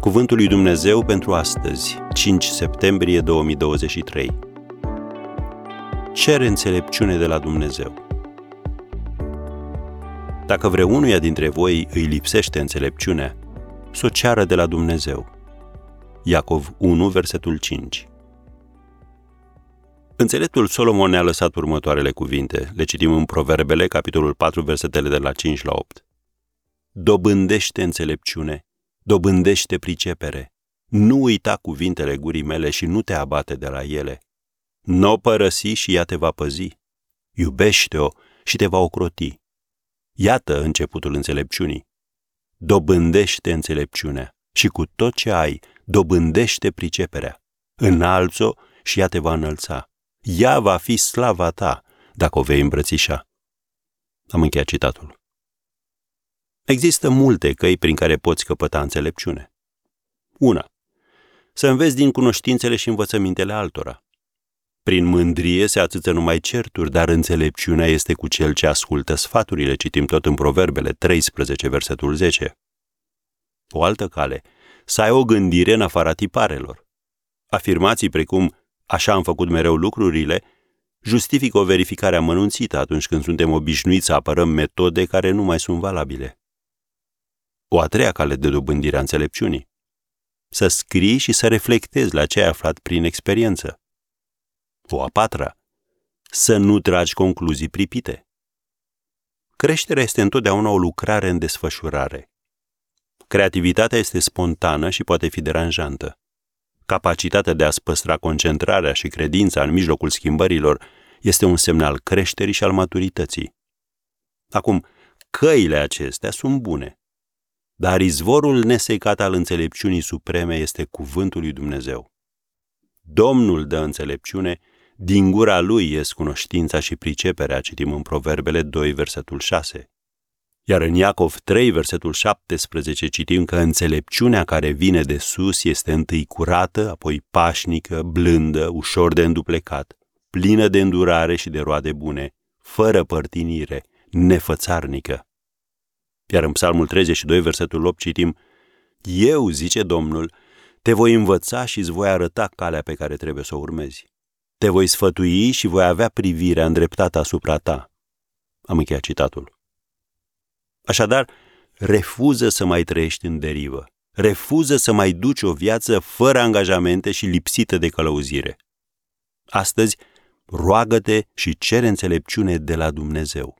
Cuvântul lui Dumnezeu pentru astăzi, 5 septembrie 2023. Cere înțelepciune de la Dumnezeu. Dacă vreunuia dintre voi îi lipsește înțelepciunea, să o ceară de la Dumnezeu. Iacov 1, versetul 5. Înțeleptul Solomon ne-a lăsat următoarele cuvinte. Le citim în Proverbele, capitolul 4, versetele de la 5 la 8. Dobândește înțelepciune, dobândește pricepere. Nu uita cuvintele gurii mele și nu te abate de la ele. Nu o părăsi și ea te va păzi. Iubește-o și te va ocroti. Iată începutul înțelepciunii. Dobândește înțelepciunea și cu tot ce ai, dobândește priceperea. Înalți-o și ea te va înălța. Ea va fi slava ta dacă o vei îmbrățișa. Am încheiat citatul. Există multe căi prin care poți căpăta înțelepciune. Una. Să înveți din cunoștințele și învățămintele altora. Prin mândrie se atâță numai certuri, dar înțelepciunea este cu cel ce ascultă sfaturile, citim tot în Proverbele 13, versetul 10. O altă cale, să ai o gândire în afara tiparelor. Afirmații precum, așa am făcut mereu lucrurile, justifică o verificare amănunțită atunci când suntem obișnuiți să apărăm metode care nu mai sunt valabile. O a treia cale de dobândire a înțelepciunii. Să scrii și să reflectezi la ce ai aflat prin experiență. O a patra. Să nu tragi concluzii pripite. Creșterea este întotdeauna o lucrare în desfășurare. Creativitatea este spontană și poate fi deranjantă. Capacitatea de a-ți păstra concentrarea și credința în mijlocul schimbărilor este un semn al creșterii și al maturității. Acum, căile acestea sunt bune, dar izvorul nesecat al înțelepciunii supreme este cuvântul lui Dumnezeu. Domnul dă înțelepciune, din gura lui ies cunoștința și priceperea, citim în Proverbele 2, versetul 6. Iar în Iacov 3, versetul 17, citim că înțelepciunea care vine de sus este întâi curată, apoi pașnică, blândă, ușor de înduplecat, plină de îndurare și de roade bune, fără părtinire, nefățarnică. Iar în Psalmul 32, versetul 8, citim Eu, zice Domnul, te voi învăța și îți voi arăta calea pe care trebuie să o urmezi. Te voi sfătui și voi avea privirea îndreptată asupra ta. Am încheiat citatul. Așadar, refuză să mai trăiești în derivă. Refuză să mai duci o viață fără angajamente și lipsită de călăuzire. Astăzi, roagă-te și cere înțelepciune de la Dumnezeu.